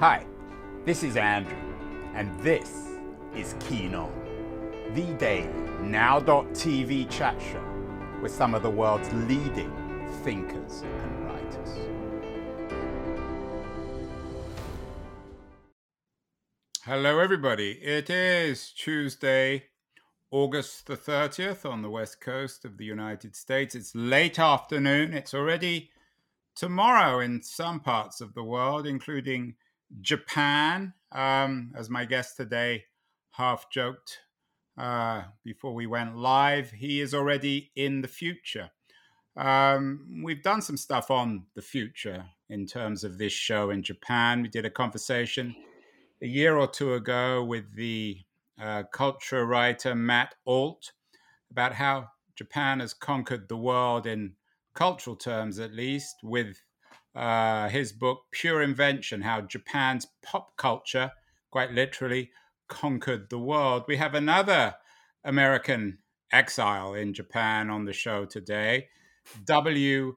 Hi, this is Andrew, and this is Keen On, the daily now.tv chat show with some of the world's leading thinkers and writers. Hello, everybody. It is Tuesday, August the 30th on the west coast of the United States. It's late afternoon. It's already tomorrow in some parts of the world, including Japan. Um, as my guest today half joked uh, before we went live, he is already in the future. Um, we've done some stuff on the future in terms of this show in Japan. We did a conversation a year or two ago with the uh, culture writer Matt Alt about how Japan has conquered the world in cultural terms, at least, with uh, his book Pure Invention How Japan's Pop Culture, quite literally, conquered the world. We have another American exile in Japan on the show today, W.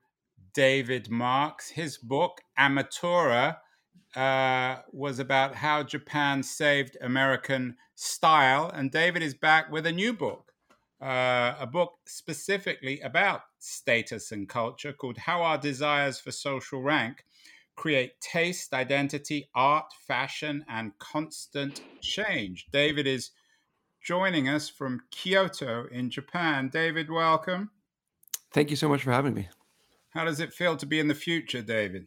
David Marx. His book, Ametora, uh, was about how Japan saved American style. And David is back with a new book, uh, a book specifically about status and culture called How Our Desires for Social Rank Create Taste, Identity, Art, Fashion, and Constant Change. David is joining us from Kyoto in Japan. David, welcome. Thank you so much for having me. How does it feel to be in the future, David?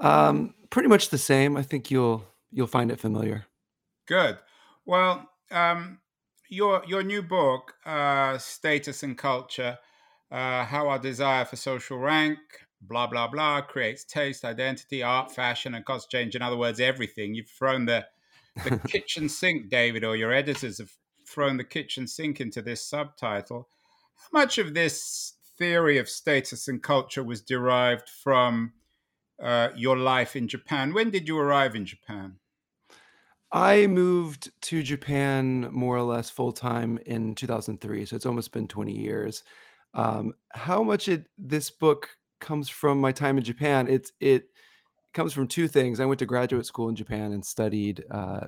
Um, pretty much the same. I think you'll you'll find it familiar. Good. Well, um, your your new book, uh, Status and Culture, uh, how our desire for social rank, blah blah blah, creates taste, identity, art, fashion, and cost change. In other words, everything. You've thrown the the kitchen sink, David, or your editors have thrown the kitchen sink into this subtitle. How much of this theory of status and culture was derived from uh, your life in Japan? When did you arrive in Japan? I moved to Japan more or less full time in 2003, so it's almost been 20 years. Um, how much it this book comes from my time in Japan? It's it comes from two things. I went to graduate school in Japan and studied uh,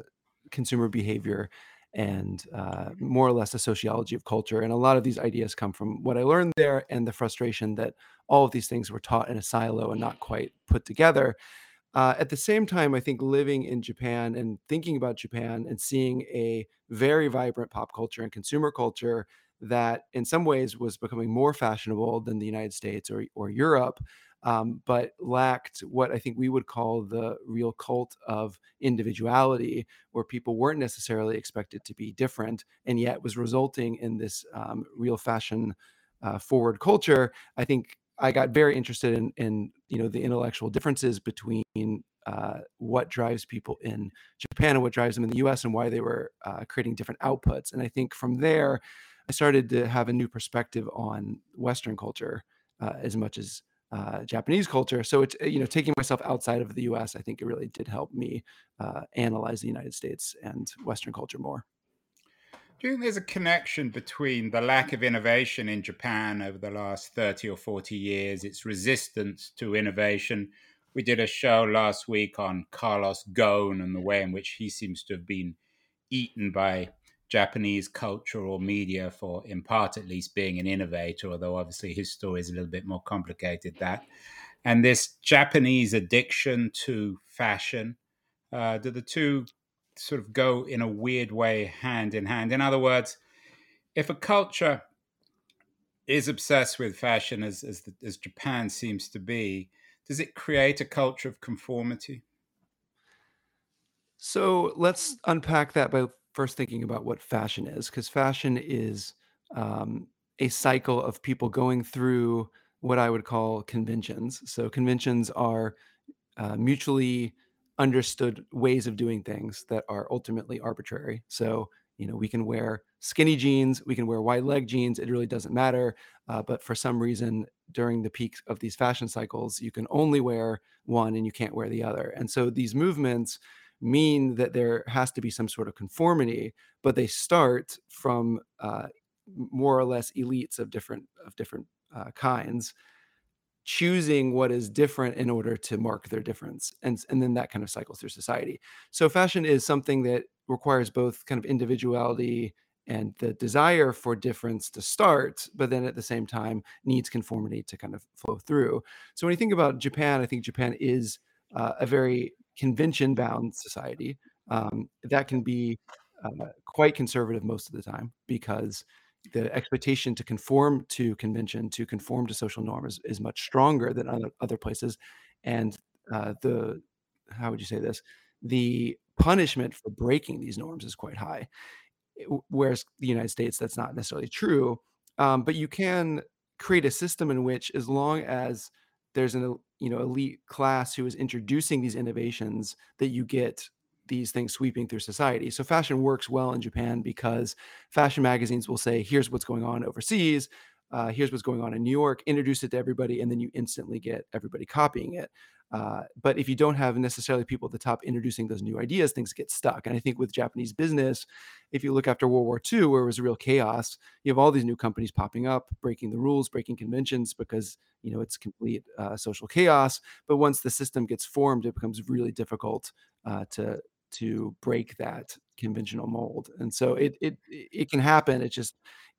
consumer behavior and uh, more or less the sociology of culture. And a lot of these ideas come from what I learned there and the frustration that all of these things were taught in a silo and not quite put together. Uh, at the same time, I think living in Japan and thinking about Japan and seeing a very vibrant pop culture and consumer culture that, in some ways, was becoming more fashionable than the United States or, or Europe, um, but lacked what I think we would call the real cult of individuality, where people weren't necessarily expected to be different, and yet was resulting in this um, real fashion uh, forward culture. I think I got very interested in, in you know the intellectual differences between uh, what drives people in Japan and what drives them in the U.S. and why they were uh, creating different outputs. And I think from there, I started to have a new perspective on Western culture uh, as much as uh, Japanese culture. So it's you know taking myself outside of the U.S. I think it really did help me uh, analyze the United States and Western culture more. Do you think there's a connection between the lack of innovation in Japan over the last 30 or 40 years, its resistance to innovation? We did a show last week on Carlos Ghosn and the way in which he seems to have been eaten by Japanese culture or media for, in part at least, being an innovator, although obviously his story is a little bit more complicated that. And this Japanese addiction to fashion, uh, do the two sort of go in a weird way hand in hand. In other words, if a culture is obsessed with fashion, as as, the, as Japan seems to be, does it create a culture of conformity? So let's unpack that by first thinking about what fashion is, because fashion is um, a cycle of people going through what I would call conventions. So conventions are uh, mutually understood ways of doing things that are ultimately arbitrary. So, you know, we can wear skinny jeans, we can wear wide leg jeans, it really doesn't matter. Uh, but for some reason, during the peak of these fashion cycles, you can only wear one and you can't wear the other. And so these movements mean that there has to be some sort of conformity, but they start from uh, more or less elites of different of different uh, kinds choosing what is different in order to mark their difference. And, and then that kind of cycles through society. So fashion is something that requires both kind of individuality and the desire for difference to start, but then at the same time needs conformity to kind of flow through. So when you think about Japan, I think Japan is uh, a very convention bound society um, that can be uh, quite conservative most of the time because the expectation to conform to convention, to conform to social norms is much stronger than other, other places. And uh, the, how would you say this? The punishment for breaking these norms is quite high. Whereas the United States, that's not necessarily true. Um, but you can create a system in which, as long as there's an you know elite class who is introducing these innovations, that you get these things sweeping through society. So fashion works well in Japan because fashion magazines will say, "Here's what's going on overseas." Uh, here's what's going on in New York, introduce it to everybody, and then you instantly get everybody copying it. Uh, but if you don't have necessarily people at the top introducing those new ideas, things get stuck. And I think with Japanese business, if you look after World War II, where it was real chaos, you have all these new companies popping up, breaking the rules, breaking conventions because you know it's complete uh, social chaos. But once the system gets formed, it becomes really difficult uh, to to break that conventional mold. And so it it it can happen. It's just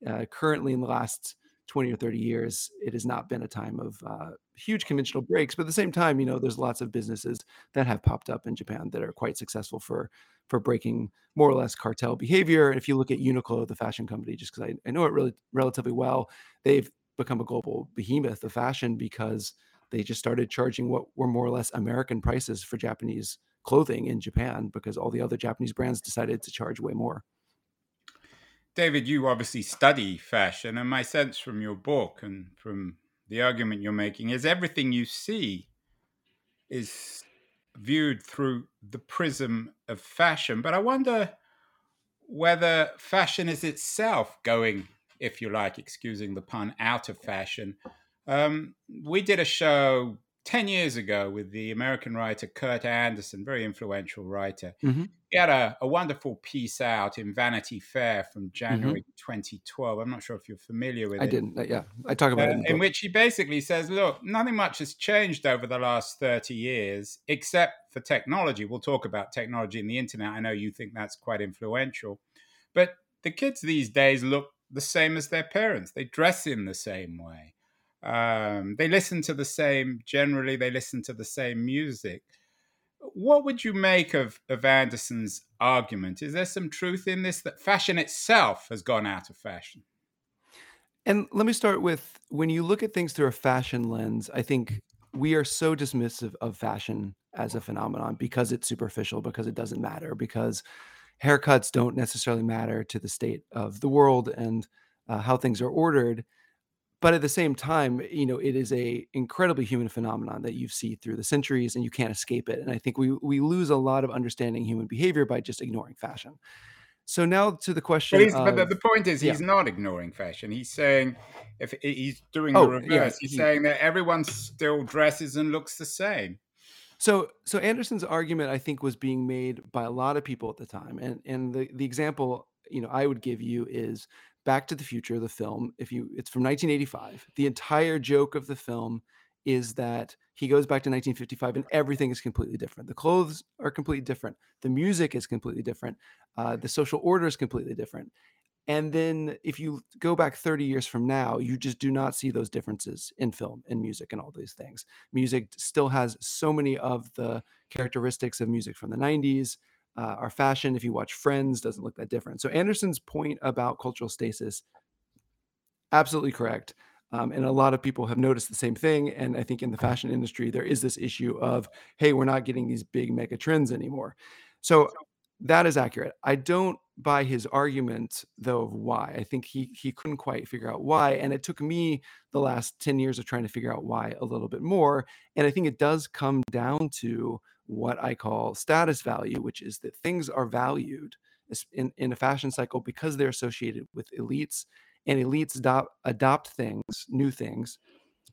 uh, currently in the last 20 or 30 years, it has not been a time of uh, huge conventional breaks. But at the same time, you know, there's lots of businesses that have popped up in Japan that are quite successful for for breaking more or less cartel behavior. And if you look at Uniqlo, the fashion company, just because I, I know it really relatively well, they've become a global behemoth of fashion because they just started charging what were more or less American prices for Japanese clothing in Japan because all the other Japanese brands decided to charge way more. David, you obviously study fashion, and my sense from your book and from the argument you're making is everything you see is viewed through the prism of fashion. But I wonder whether fashion is itself going, if you like, excusing the pun, out of fashion. Um, we did a show 10 years ago with the American writer Kurt Andersen, very influential writer. Mm-hmm. He had a, a, wonderful piece out in Vanity Fair from mm-hmm. January mm-hmm. 2012. I'm not sure if you're familiar with I it. I didn't. Uh, yeah, I talk about uh, it. In, in which he basically says, look, nothing much has changed over the last 30 years except for technology. We'll talk about technology and the internet. I know you think that's quite influential. But the kids these days look the same as their parents, they dress in the same way. Um, they listen to the same, generally, they listen to the same music. What would you make of, of Andersen's argument? Is there some truth in this that fashion itself has gone out of fashion? And let me start with when you look at things through a fashion lens, I think we are so dismissive of fashion as a phenomenon because it's superficial, because it doesn't matter, because haircuts don't necessarily matter to the state of the world and uh, how things are ordered but at the same time you know it is a incredibly human phenomenon that you see through the centuries and you can't escape it and i think we we lose a lot of understanding human behavior by just ignoring fashion. So now to the question but, of, but the, point is he's yeah. not ignoring fashion. He's saying if he's doing oh, the reverse. Yeah, he's he, saying that everyone still dresses and looks the same. So so andersen's argument i think was being made by a lot of people at the time and and the, the example you know i would give you is Back to the Future, the film, if you it's from 1985. The entire joke of the film is that he goes back to 1955 and everything is completely different. The clothes are completely different. The music is completely different. Uh, the social order is completely different. And then if you go back 30 years from now, you just do not see those differences in film and music and all these things. Music still has so many of the characteristics of music from the 90s uh, our fashion, if you watch Friends, doesn't look that different. So Andersen's point about cultural stasis, absolutely correct. Um, and a lot of people have noticed the same thing. And I think in the fashion industry, there is this issue of, hey, we're not getting these big mega trends anymore. So that is accurate. I don't buy his argument though of why. I think he he couldn't quite figure out why, and it took me the last ten years of trying to figure out why a little bit more. And I think it does come down to what I call status value, which is that things are valued in, in a fashion cycle because they're associated with elites, and elites adopt, adopt things, new things,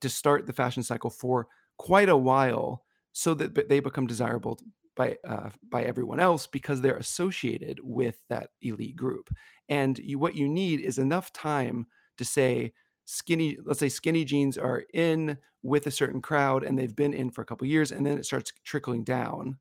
to start the fashion cycle for quite a while so that they become desirable by uh, by everyone else because they're associated with that elite group. And you, what you need is enough time to say skinny let's say skinny jeans are in with a certain crowd and they've been in for a couple years and then it starts trickling down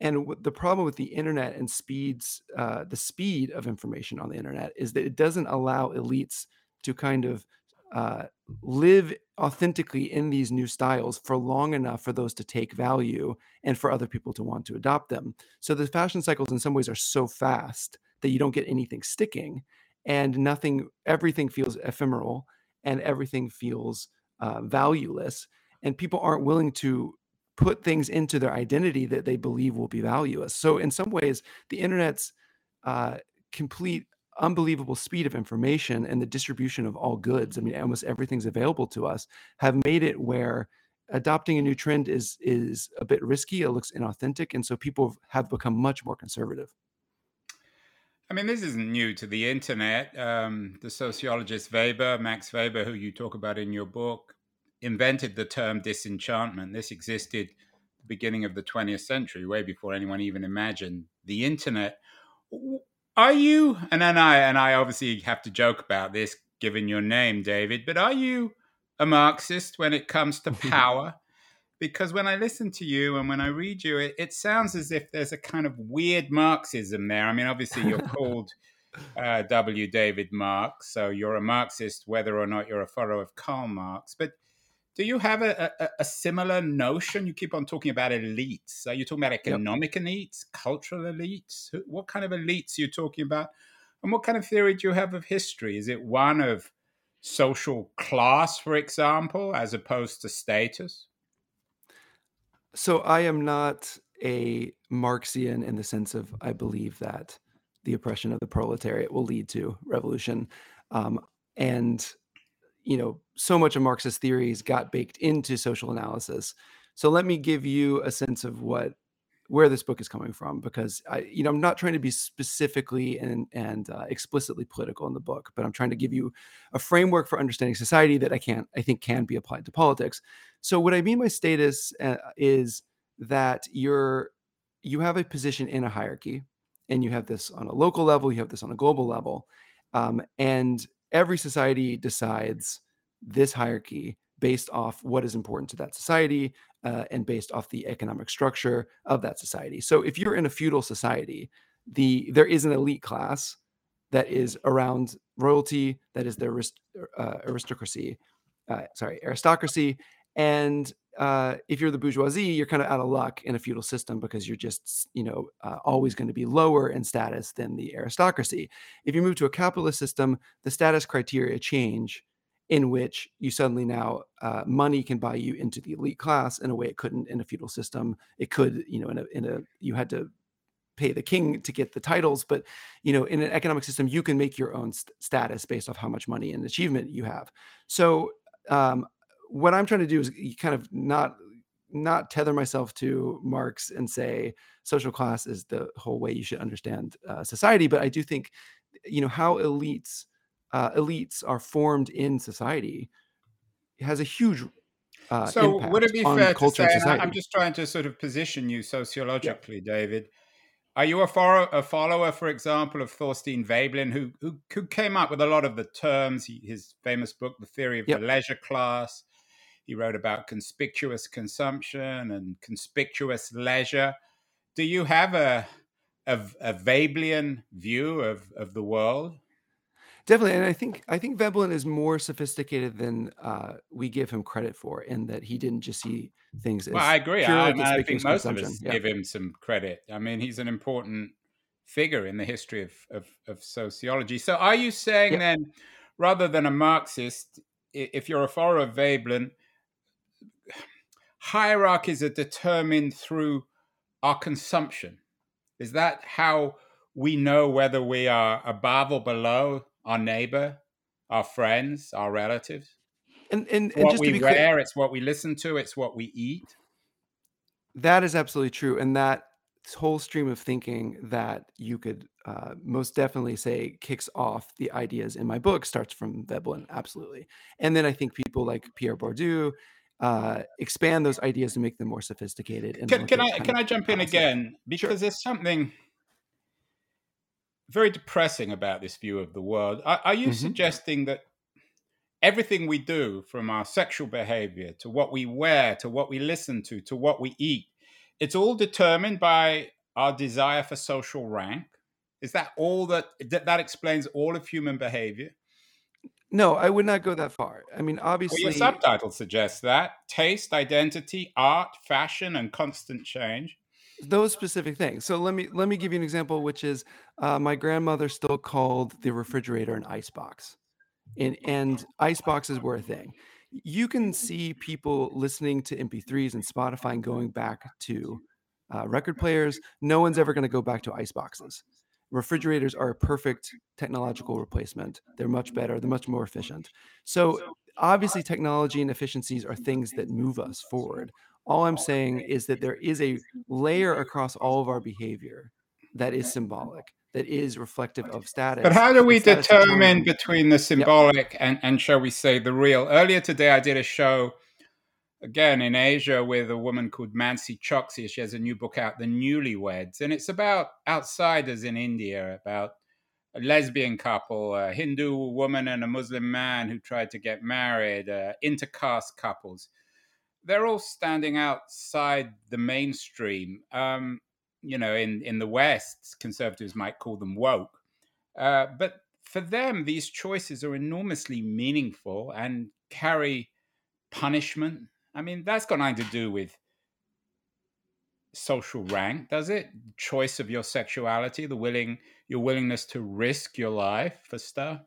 and the problem with the internet and speeds uh, the speed of information on the internet is that it doesn't allow elites to kind of uh, live authentically in these new styles for long enough for those to take value and for other people to want to adopt them. So the fashion cycles in some ways are so fast that you don't get anything sticking and nothing everything feels ephemeral and everything feels uh, valueless and people aren't willing to put things into their identity that they believe will be valueless. So in some ways the internet's uh, complete unbelievable speed of information and the distribution of all goods i mean almost everything's available to us have made it where adopting a new trend is is a bit risky it looks inauthentic and so people have become much more conservative I mean, this isn't new to the internet. Um, the sociologist Weber, Max Weber, who you talk about in your book, invented the term disenchantment. This existed the beginning of the 20th century, way before anyone even imagined the internet. Are you, and then I, and I obviously have to joke about this given your name, David, but are you a Marxist when it comes to power? because when I listen to you and when I read you, it, it, sounds as if there's a kind of weird Marxism there. I mean, obviously, you're called uh, W. David Marx, so you're a Marxist whether or not you're a follower of Karl Marx. But do you have a, a, a similar notion? You keep on talking about elites. Are you talking about economic yep. elites, cultural elites? What kind of elites are you talking about? And what kind of theory do you have of history? Is it one of social class, for example, as opposed to status? So I am not a Marxian in the sense of I believe that the oppression of the proletariat will lead to revolution. Um, and you know, so much of Marxist theories got baked into social analysis. So let me give you a sense of what where this book is coming from because I, you know, I'm not trying to be specifically and and uh, explicitly political in the book, but I'm trying to give you a framework for understanding society that I can't, I think, can be applied to politics. So what I mean by status uh, is that you're you have a position in a hierarchy, and you have this on a local level, you have this on a global level, um, and every society decides this hierarchy based off what is important to that society uh, and based off the economic structure of that society. So if you're in a feudal society, the there is an elite class that is around royalty, that is the arist- uh, aristocracy, uh, sorry, aristocracy, and uh, if you're the bourgeoisie, you're kind of out of luck in a feudal system because you're just, you know, uh, always going to be lower in status than the aristocracy. If you move to a capitalist system, the status criteria change, in which you suddenly now uh, money can buy you into the elite class in a way it couldn't in a feudal system. It could, you know, in a in a you had to pay the king to get the titles, but you know, in an economic system, you can make your own st- status based off how much money and achievement you have. So um, what I'm trying to do is kind of not not tether myself to Marx and say social class is the whole way you should understand uh, society, but I do think you know how elites uh, elites are formed in society has a huge uh, so would it be fair to say i'm just trying to sort of position you sociologically yeah. david are you a, for- a, follower, for example, of Thorstein Veblen, who, who, who came up with a lot of the terms? His famous book, The Theory of yep. the Leisure Class, he wrote about conspicuous consumption and conspicuous leisure. Do you have a a, a Veblen view of, of the world? Definitely, and I think I think Veblen is more sophisticated than uh, we give him credit for, in that he didn't just see things. As well, I agree. I, I, think most of us yeah. give him some credit. I mean, he's an important figure in the history of of, of sociology. So, are you saying yeah. then, rather than a Marxist, if you're a follower of Veblen, hierarchies are determined through our consumption. Is that how we know whether we are above or below our neighbor, our friends, our relatives? And, and, and what we wear, clear, it's what we listen to, it's what we eat. That is absolutely true. And that whole stream of thinking that you could uh, most definitely say kicks off the ideas in my book starts from Veblen, absolutely. And then I think people like Pierre Bourdieu uh, expand those ideas to make them more sophisticated. And can, can I can I jump in again because sure. there's something very depressing about this view of the world. Are, are you mm-hmm. suggesting that everything we do, from our sexual behavior to what we wear to what we listen to to what we eat, it's all determined by our desire for social rank. Is that all that that, that explains all of human behavior? No, I would not go that far. I mean, obviously, well, your subtitle suggests that taste, identity, art, fashion, and constant change. Those specific things. So let me let me give you an example, which is uh, my grandmother still called the refrigerator an ice box, and and ice boxes were a thing. You can see people listening to MP3s and Spotify and going back to uh, record players. No one's ever going to go back to ice boxes refrigerators are a perfect technological replacement. They're much better, they're much more efficient. So, obviously, technology and efficiencies are things that move us forward. All I'm saying is that there is a layer across all of our behavior that is symbolic, that is reflective of status. But how do we determine between the symbolic yep. and, and, shall we say, the real? Earlier today, I did a show again in Asia with a woman called Mansi Choksi. She has a new book out, The Newlyweds, and it's about outsiders in India, about a lesbian couple, a Hindu woman and a Muslim man who tried to get married, uh, intercaste couples. They're all standing outside the mainstream. Um, you know, in, in the West, conservatives might call them woke. Uh, but for them, these choices are enormously meaningful and carry punishment I mean, that's got nothing to do with social rank, does it? Choice of your sexuality, the willing your willingness to risk your life for stuff.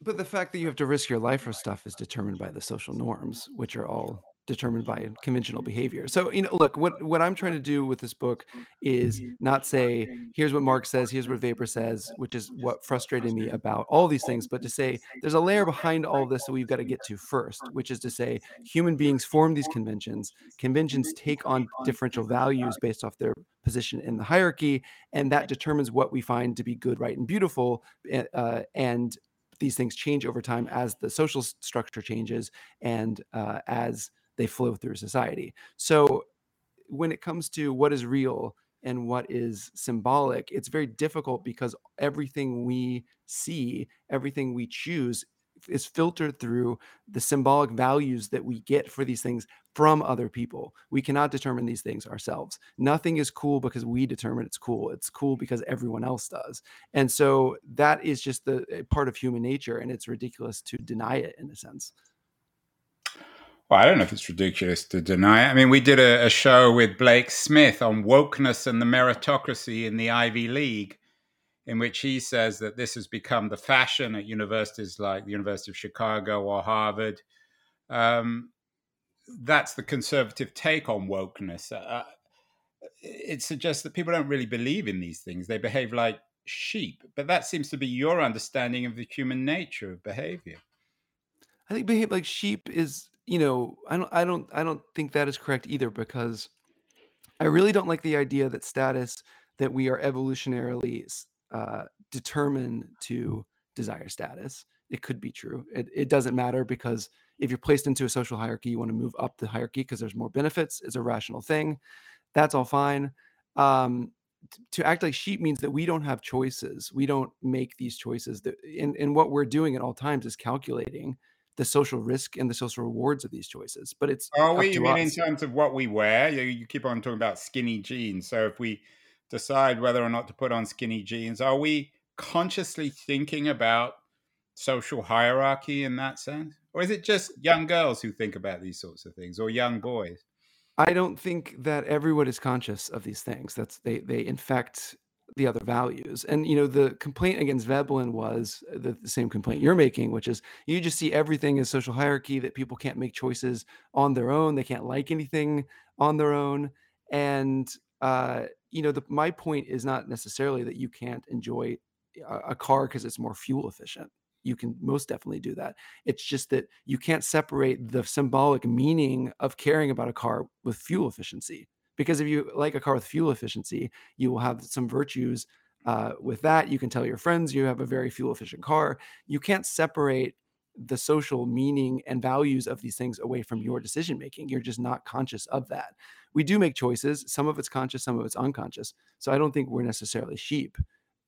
But the fact that you have to risk your life for stuff is determined by the social norms, which are all determined by conventional behavior. So, you know, look, what what I'm trying to do with this book is not say, here's what Marx says, here's what Weber says, which is what frustrated me about all these things, but to say there's a layer behind all this that we've got to get to first, which is to say human beings form these conventions. Conventions take on differential values based off their position in the hierarchy, and that determines what we find to be good, right, and beautiful. Eh, uh, and these things change over time as the social structure changes and uh, as they flow through society. So when it comes to what is real and what is symbolic, it's very difficult because everything we see, everything we choose is filtered through the symbolic values that we get for these things from other people. We cannot determine these things ourselves. Nothing is cool because we determine it's cool. It's cool because everyone else does. And so that is just the eh, part of human nature and it's ridiculous to deny it in a sense. Well, I don't know if it's ridiculous to deny it. I mean, we did a, a, show with Blake Smith on wokeness and the meritocracy in the Ivy League, in which he says that this has become the fashion at universities like the University of Chicago or Harvard. Um, that's the conservative take on wokeness. Uh, uh, it suggests that people don't really believe in these things, they behave like sheep. But that seems to be your understanding of the human nature of behavior. I think behave like sheep is you know, I don't I don't I don't think that is correct either because I really don't like the idea that status that we are evolutionarily uh, determined to desire status. It could be true. It, it doesn't matter because if you're placed into a social hierarchy, you want to move up the hierarchy because there's more benefits. It's a rational thing. That's all fine. Um, to act like sheep means that we don't have choices. We don't make these choices. That, and, and what we're doing at all times is calculating the social risk and the social rewards of these choices. But it's oh, are we? You mean us. in terms of what we wear? You, you keep on talking about skinny jeans. So if we decide whether or not to put on skinny jeans, are we consciously thinking about social hierarchy in that sense, or is it just young girls who think about these sorts of things, or young boys? I don't think that everyone is conscious of these things. That's they they infect the other values. And you know, the complaint against Veblen was the, the, same complaint you're making, which is you just see everything as social hierarchy that people can't make choices on their own. They can't like anything on their own. And uh, you know, the, my point is not necessarily that you can't enjoy a, a car because it's more fuel efficient. You can most definitely do that. It's just that you can't separate the symbolic meaning of caring about a car with fuel efficiency because if you like a car with fuel efficiency, you will have some virtues uh, with that. You can tell your friends you have a very fuel efficient car. You can't separate the social meaning and values of these things away from your decision making. You're just not conscious of that. We do make choices. Some of it's conscious, some of it's unconscious. So I don't think we're necessarily sheep,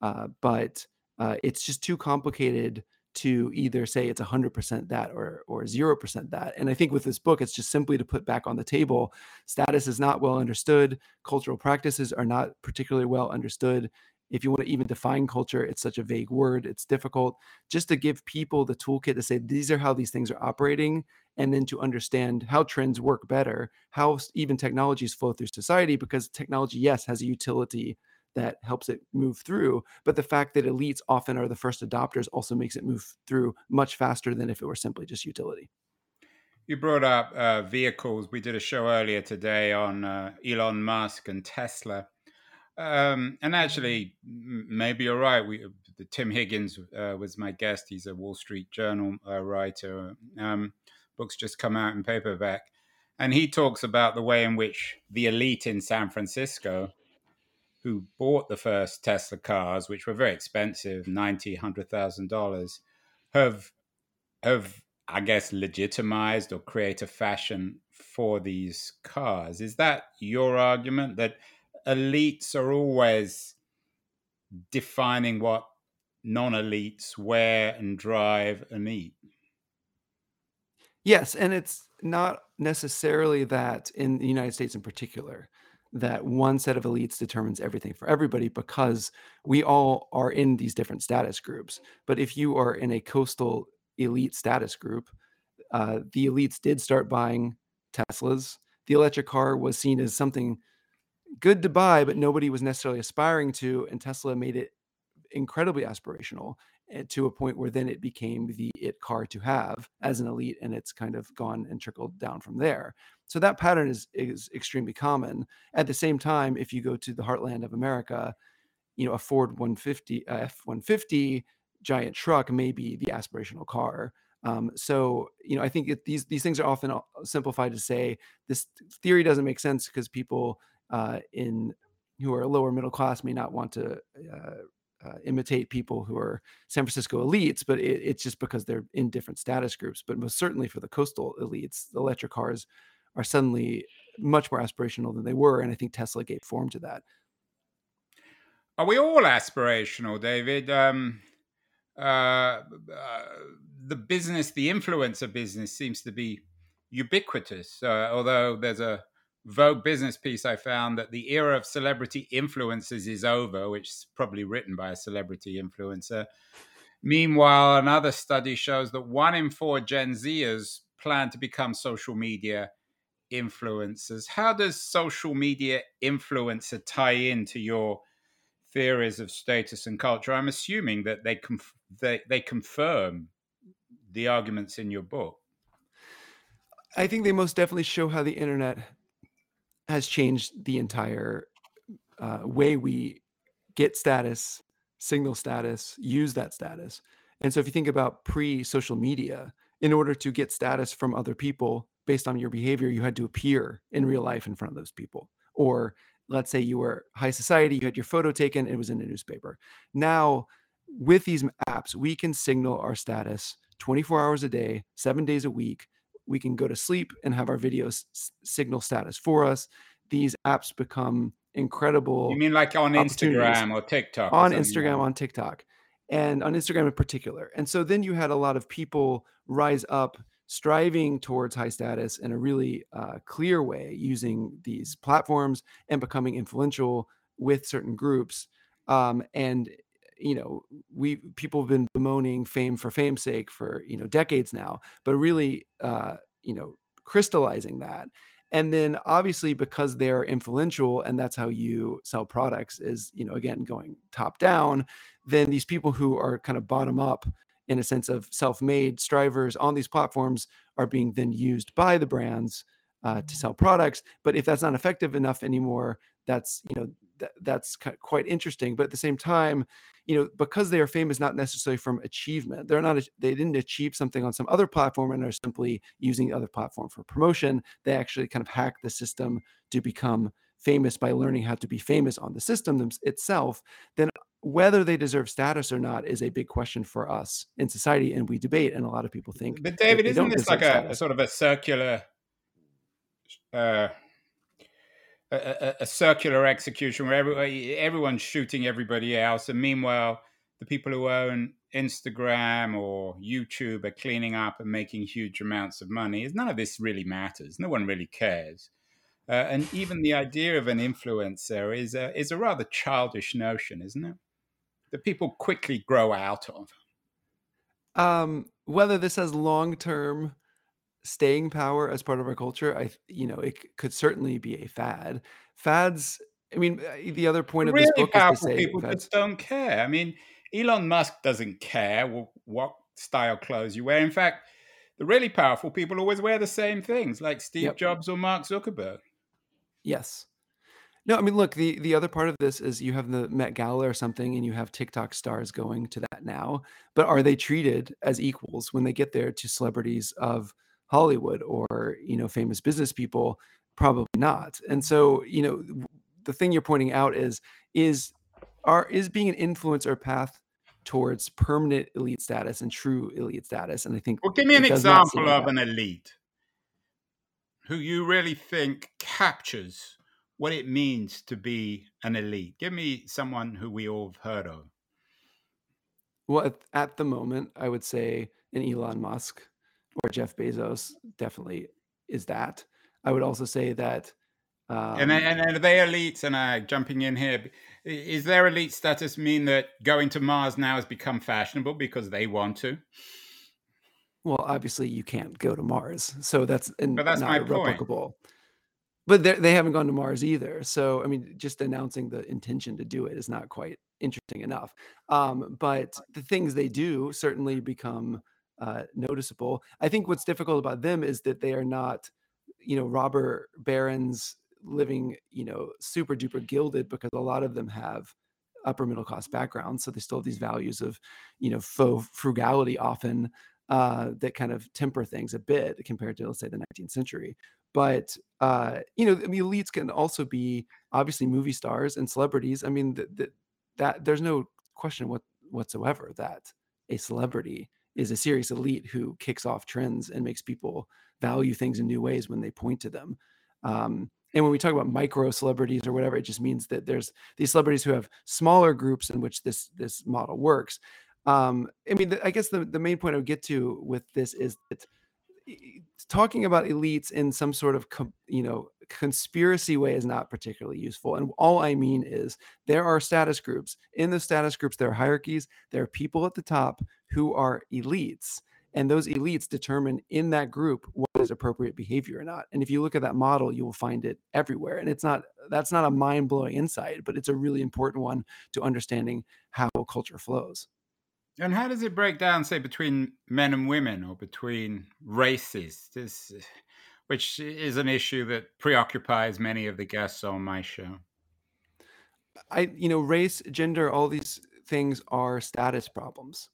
uh, but uh, it's just too complicated to either say it's 100% that or or 0% that. And I think with this book it's just simply to put back on the table status is not well understood, cultural practices are not particularly well understood. If you want to even define culture, it's such a vague word, it's difficult just to give people the toolkit to say these are how these things are operating and then to understand how trends work better, how even technologies flow through society because technology yes has a utility that helps it move through. But the fact that elites often are the first adopters also makes it move through much faster than if it were simply just utility. You brought up uh, vehicles. We did a show earlier today on uh, Elon Musk and Tesla. Um, and actually, maybe you're right. We, Tim Higgins uh, was my guest. He's a Wall Street Journal uh, writer. Um, books just come out in paperback. And he talks about the way in which the elite in San Francisco who bought the first Tesla cars, which were very expensive, ninety, hundred thousand dollars, have have I guess legitimized or create a fashion for these cars. Is that your argument that elites are always defining what non-elites wear and drive and eat? Yes, and it's not necessarily that in the United States in particular that one set of elites determines everything for everybody because we all are in these different status groups. But if you are in a coastal elite status group, uh, the elites did start buying Teslas. The electric car was seen as something good to buy, but nobody was necessarily aspiring to. And Tesla made it incredibly aspirational to a point where then it became the it car to have as an elite and it's kind of gone and trickled down from there so that pattern is is extremely common. At the same time, if you go to the heartland of America, you know, a Ford 150 uh, F150 giant truck may be the aspirational car. Um, so you know, I think it, these these things are often uh, simplified to say this theory doesn't make sense because people uh, in who are lower middle class may not want to uh, uh, imitate people who are San Francisco elites, but it, it's just because they're in different status groups. But most certainly for the coastal elites, the electric cars are suddenly much more aspirational than they were. And I think Tesla gave form to that. Are we all aspirational, David? Um, uh, uh, the business, the influencer business seems to be ubiquitous. Uh, although there's a Vogue business piece I found that the era of celebrity influencers is over, which is probably written by a celebrity influencer. Meanwhile, another study shows that one in four Gen Zers plan to become social media influencers. How does social media influencer tie into your theories of status and culture? I'm assuming that they conf- they, they confirm the arguments in your book. I think they most definitely show how the internet has changed the entire uh, way we get status, signal status, use that status. And so if you think about pre social media, in order to get status from other people, based on your behavior, you had to appear in real life in front of those people. Or let's say you were high society, you had your photo taken, it was in a newspaper. Now, with these apps, we can signal our status 24 hours a day, seven days a week. We can go to sleep and have our videos signal status for us. These apps become incredible. You mean like on Instagram or TikTok? On Instagram, on TikTok, and on Instagram in particular. And so then you had a lot of people rise up striving towards high status in a really uh, clear way using these platforms and becoming influential with certain groups um, and you know we people have been bemoaning fame for fame's sake for you know decades now but really uh, you know crystallizing that. And then obviously because they're influential and that's how you sell products is you know again going top down then these people who are kind of bottom up in a sense of self-made strivers on these platforms are being then used by the brands uh, to sell products. But if that's not effective enough anymore that's you know th- that's quite interesting but at the same time you know because they are famous not necessarily from achievement they're not they didn't achieve something on some other platform and are simply using the other platform for promotion they actually kind of hack the system to become famous by learning how to be famous on the system itself then whether they deserve status or not is a big question for us in society, and we debate. And a lot of people think. But David, isn't this like a, a, sort of a circular, uh, a, a, circular execution where every, everyone's shooting everybody else, and meanwhile, the people who own Instagram or YouTube are cleaning up and making huge amounts of money, none of this really matters. No one really cares. Uh, and even the idea of an influencer is a, is a rather childish notion, isn't it? That people quickly grow out of. Um, whether this has long term staying power as part of our culture, I you know it could certainly be a fad. Fads. I mean, the other point of really this book powerful is to say people fads. just don't care. I mean, Elon Musk doesn't care what style clothes you wear. In fact, the really powerful people always wear the same things, like Steve Yep. Jobs or Mark Zuckerberg. Yes. No, I mean, look, the the other part of this is you have the Met Gala or something, and you have TikTok stars going to that now. But are they treated as equals when they get there to celebrities of Hollywood or you know famous business people? Probably not. And so you know the thing you're pointing out is is are is being an influencer path towards permanent elite status and true elite status? And I think Well, give me an it does not seem example of that. an elite who you really think captures what it means to be an elite. Give me someone who we all have heard of. Well, at, at the moment, I would say an Elon Musk or Jeff Bezos definitely is that. I would also say that And, um, and, and are they elites? And uh, jumping in here, is their elite status mean that going to Mars now has become fashionable because they want to? well, obviously you can't go to Mars, so that's and But that's not my point. replicable. But they they haven't gone to Mars either. So I mean, just announcing the intention to do it is not quite interesting enough. Um, but the things they do certainly become uh, noticeable. I think what's difficult about them is that they are not, you know, robber barons living, you know, super duper gilded because a lot of them have upper middle class backgrounds, so they still have these values of, you know, faux frugality often uh, that kind of temper things a bit compared to let's say the 19th century. But uh, you know, I mean, elites can also be obviously movie stars and celebrities. I mean, th- th- that there's no question what whatsoever that a celebrity is a serious elite who kicks off trends and makes people value things in new ways when they point to them. Um, and when we talk about micro celebrities or whatever, it just means that there's these celebrities who have smaller groups in which this this model works. Um, I mean, I guess the, the main point I would get to with this is that talking about elites in some sort of you know conspiracy way is not particularly useful and all i mean is there are status groups. In the status groups there are hierarchies there are people at the top who are elites and those elites determine in that group what is appropriate behavior or not. And if you look at that model you will find it everywhere and it's not that's not a mind-blowing insight but it's a really important one to understanding how culture flows And how does it break down, say, between men and women or between races? This, which is an issue that preoccupies many of the guests on my show. I, you know, race, gender, all these things are status problems.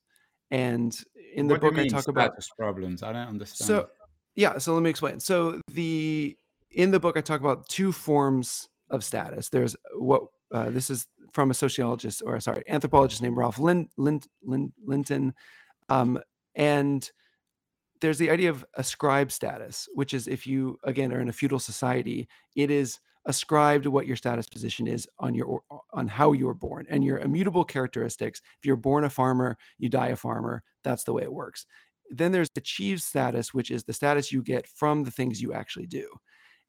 And in the What book, I talk about status problems? I don't understand. so yeah. So let me explain. So the in the book, I talk about two forms of status. There's what uh, this is from a sociologist or sorry, anthropologist named Ralph Lin, Lin, Lin, Linton, um, and there's the idea of ascribed status, which is if you again are in a feudal society, it is ascribed what your status position is on your on how you were born and your immutable characteristics. If you're born a farmer, you die a farmer. That's the way it works. Then there's achieved status, which is the status you get from the things you actually do.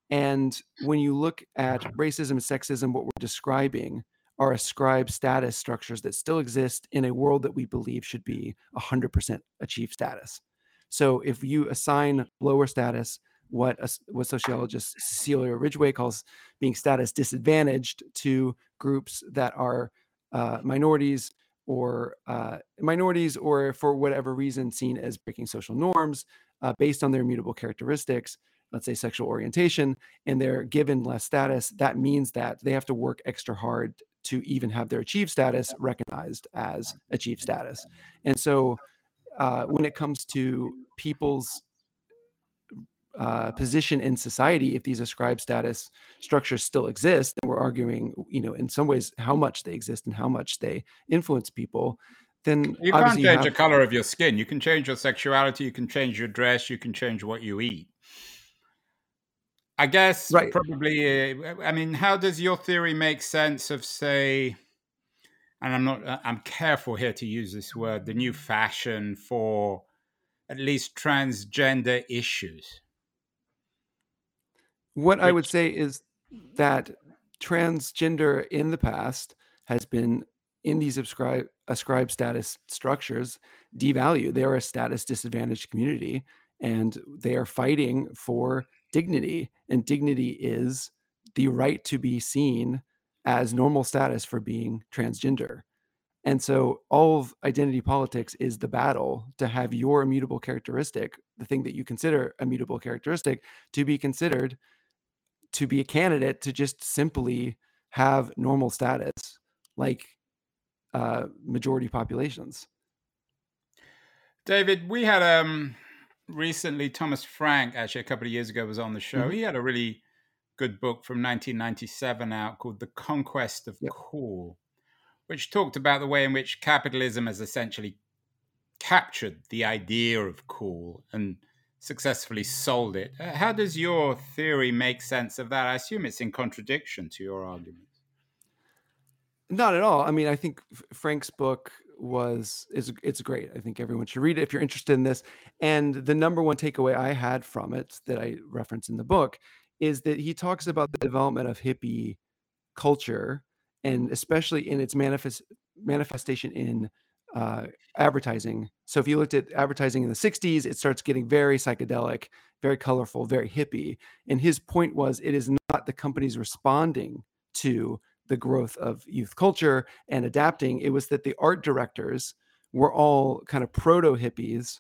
And when you look at racism and sexism, what we're describing are ascribed status structures that still exist in a world that we believe should be 100% achieved status. So if you assign lower status, what a, what sociologist Cecilia Ridgway calls being status disadvantaged to groups that are uh, minorities or uh, minorities or for whatever reason seen as breaking social norms uh, based on their immutable characteristics let's say sexual orientation and they're given less status that means that they have to work extra hard to even have their achieved status recognized as achieved status and so uh, when it comes to people's uh, position in society, if these ascribed status structures still exist, and we're arguing, you know, in some ways how much they exist and how much they influence people. Then you can't obviously change have, the color of your skin. You can change your sexuality. You can change your dress. You can change what you eat. I guess Right. probably. Uh, I mean, how does your theory make sense of, say, and I'm not, uh, I'm careful here to use this word, the new fashion for at least transgender issues? What Which, I would say is that transgender in the past has been in these ascribe, ascribed status structures devalued. They are a status disadvantaged community and they are fighting for dignity. And dignity is the right to be seen as normal status for being transgender. And so all of identity politics is the battle to have your immutable characteristic, the thing that you consider a mutable characteristic, to be considered to be a candidate to just simply have normal status like uh, majority populations. David, we had um recently Thomas Frank, actually a couple of years ago, was on the show. Mm-hmm. He had a really good book from 1997 out called The Conquest of yep. Cool, which talked about the way in which capitalism has essentially captured the idea of cool and successfully sold it. Uh, how does your theory make sense of that? I assume it's in contradiction to your argument. Not at all. I mean, I think Frank's book was is it's great. I think everyone should read it if you're interested in this. And the number one takeaway I had from it that I reference in the book is that he talks about the development of hippie culture and especially in its manifest manifestation in uh, advertising. So if you looked at advertising in the 60s, it starts getting very psychedelic, very colorful, very hippie. And his point was it is not the companies responding to the growth of youth culture and adapting. It was that the art directors were all kind of proto hippies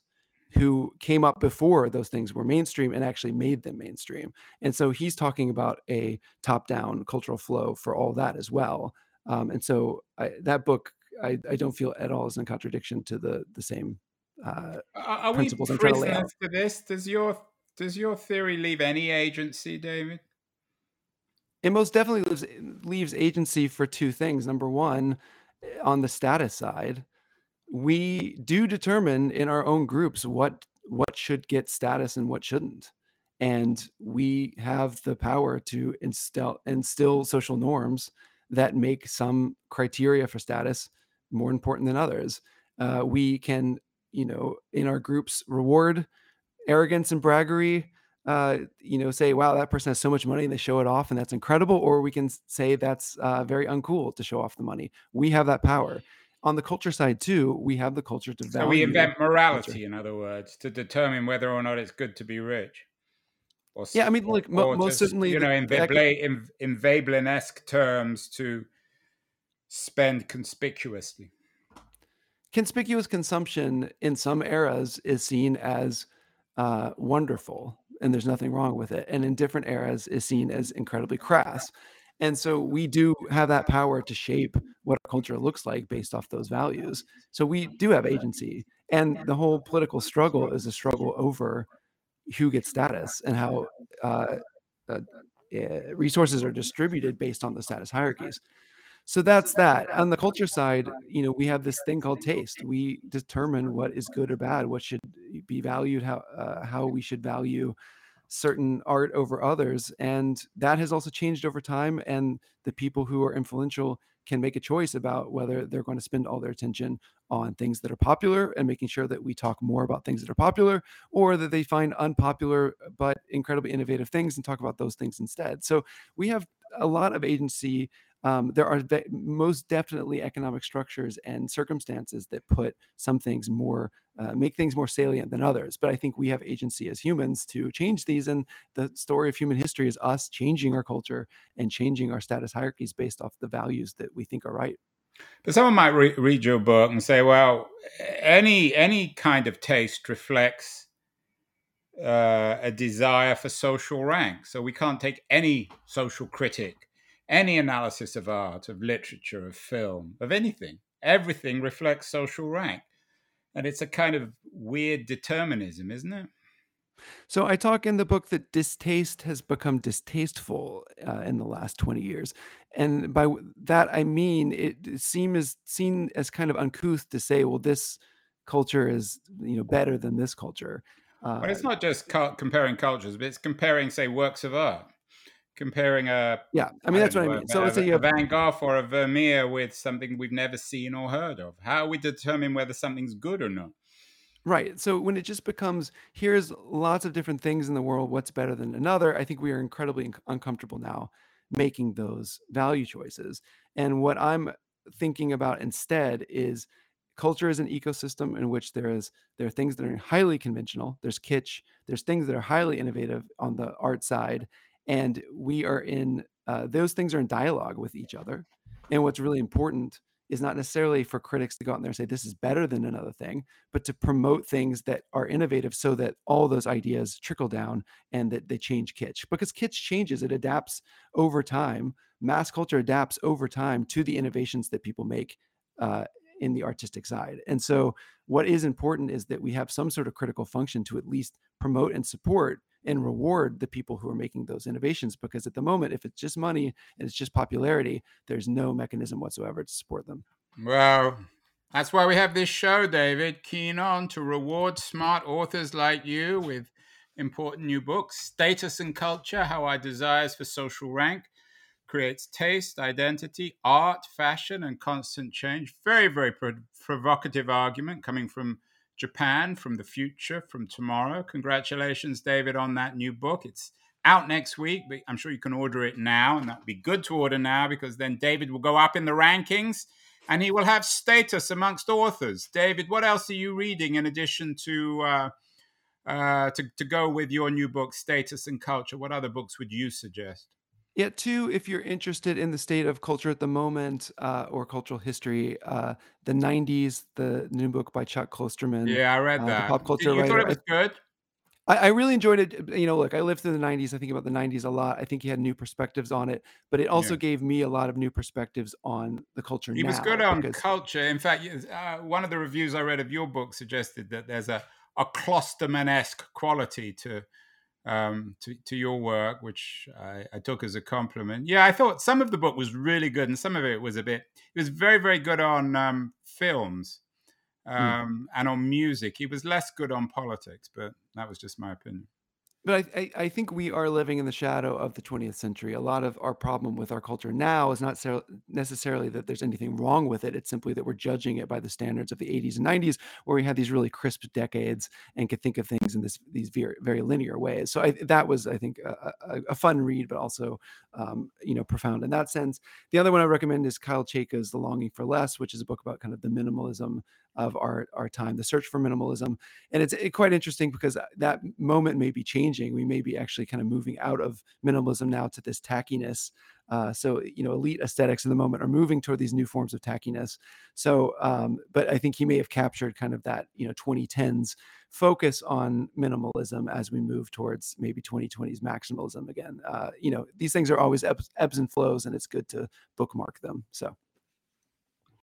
who came up before those things were mainstream and actually made them mainstream. And so he's talking about a top down cultural flow for all that as well. Um, and so I, that book, I, I, don't feel at all is in contradiction to the the same uh, are principles we prisoners to this? Does your does your theory leave any agency, David? It most definitely leaves leaves agency for two things. Number one, on the status side, we do determine in our own groups what what should get status and what shouldn't and we have the power to instill instill social norms that make some criteria for status more important than others uh, we can you know in our groups reward arrogance and braggery uh, you know say wow that person has so much money and they show it off and that's incredible or we can say that's uh, very uncool to show off the money we have that power on the culture side too, we have the culture to value. So we invent morality, culture. in other words, to determine whether or not it's good to be rich. Or, yeah, I mean, like mo- most certainly, you know, in, Veblen, in, in Veblen-esque terms, to spend conspicuously. Conspicuous consumption in some eras is seen as uh, wonderful, and there's nothing wrong with it, and in different eras is seen as incredibly crass. And so we do have that power to shape what our culture looks like based off those values. So we do have agency. And the whole political struggle is a struggle over who gets status and how uh, uh, eh, resources are distributed based on the status hierarchies. So that's that. On the culture side, you know, we have this thing called taste. We determine what is good or bad, what should be valued, how uh, how we should value certain art over others and that has also changed over time and the people who are influential can make a choice about whether they're going to spend all their attention on things that are popular and making sure that we talk more about things that are popular or that they find unpopular but incredibly innovative things and talk about those things instead so we have a lot of agency um, there are most definitely economic structures and circumstances that put some things more uh, make things more salient than others but i think we have agency as humans to change these and the story of human history is us changing our culture and changing our status hierarchies based off the values that we think are right. But someone might re- read your book and say well any any kind of taste reflects uh, a desire for social rank so we can't take any social critic any analysis of art, of literature, of film, of anything, everything reflects social rank. And it's a kind of weird determinism, isn't it? So I talk in the book that distaste has become distasteful uh, in the last 20 years. And by that, I mean it seems seen as kind of uncouth to say, well, this culture is you know better than this culture. Uh, but it's not just comparing cultures, but it's comparing, say, works of art comparing a yeah i mean that's what i mean. So let's say you have a van gogh or a vermeer with something we've never seen or heard of. How we determine whether something's good or not? Right so when it just becomes here's lots of different things in the world what's better than another i think we are incredibly uncomfortable now making those value choices. And what i'm thinking about instead is culture is an ecosystem in which there is there are things that are highly conventional there's kitsch there's things that are highly innovative on the art side and we are in uh, those things are in dialogue with each other and what's really important is not necessarily for critics to go out there and say this is better than another thing but to promote things that are innovative so that all those ideas trickle down and that they change kitsch because kitsch changes it adapts over time mass culture adapts over time to the innovations that people make uh, in the artistic side. And so, what is important is that we have some sort of critical function to at least promote and support and reward the people who are making those innovations. Because at the moment, if it's just money and it's just popularity, there's no mechanism whatsoever to support them. Well, that's why we have this show, David. Keen on to reward smart authors like you with important new books Status and Culture How Our Desires for Social Rank creates taste, identity, art, fashion, and constant change. Very, very pro- provocative argument coming from Japan, from the future, from tomorrow. Congratulations, David, on that new book. It's out next week, but I'm sure you can order it now, and that would be good to order now because then David will go up in the rankings and he will have status amongst authors. David, what else are you reading in addition to uh, uh, to, to go with your new book, Status and Culture? What other books would you suggest? Yeah, two, if you're interested in the state of culture at the moment uh, or cultural history, uh, the 90s, the new book by Chuck Klosterman, Yeah, I read uh, that. pop culture you thought writer. it was good? I, I really enjoyed it. You know, look, I lived through the 90s. I think about the 90s a lot. I think he had new perspectives on it, but it also Yeah. gave me a lot of new perspectives on the culture He was good on because, culture. In fact, uh, one of the reviews I read of your book suggested that there's a, a Klosterman-esque quality to um, to, to your work, which I, I took as a compliment. Yeah, I thought some of the book was really good, and some of it was a bit. It was very, very good on um, films mm. um, and on music. He was less good on politics, but that was just my opinion. But I, I, I think we are living in the shadow of the 20th century. A lot of our problem with our culture now is not ser- necessarily that there's anything wrong with it. It's simply that we're judging it by the standards of the 80s and 90s, where we had these really crisp decades and could think of things in this these very very linear ways. So I, that was, I think, a, a, a fun read, but also um, you know profound in that sense. The other one I recommend is Kyle Chayka's The Longing for Less, which is a book about kind of the minimalism of our our time, the search for minimalism, and it's it, quite interesting because that moment may be changing. We may be actually kind of moving out of minimalism now to this tackiness. Uh, so you know, elite aesthetics in the moment are moving toward these new forms of tackiness. So, um, but I think he may have captured kind of that you know 2010s focus on minimalism as we move towards maybe 2020s maximalism again. Uh, you know, these things are always ebbs, ebbs and flows, and it's good to bookmark them. So.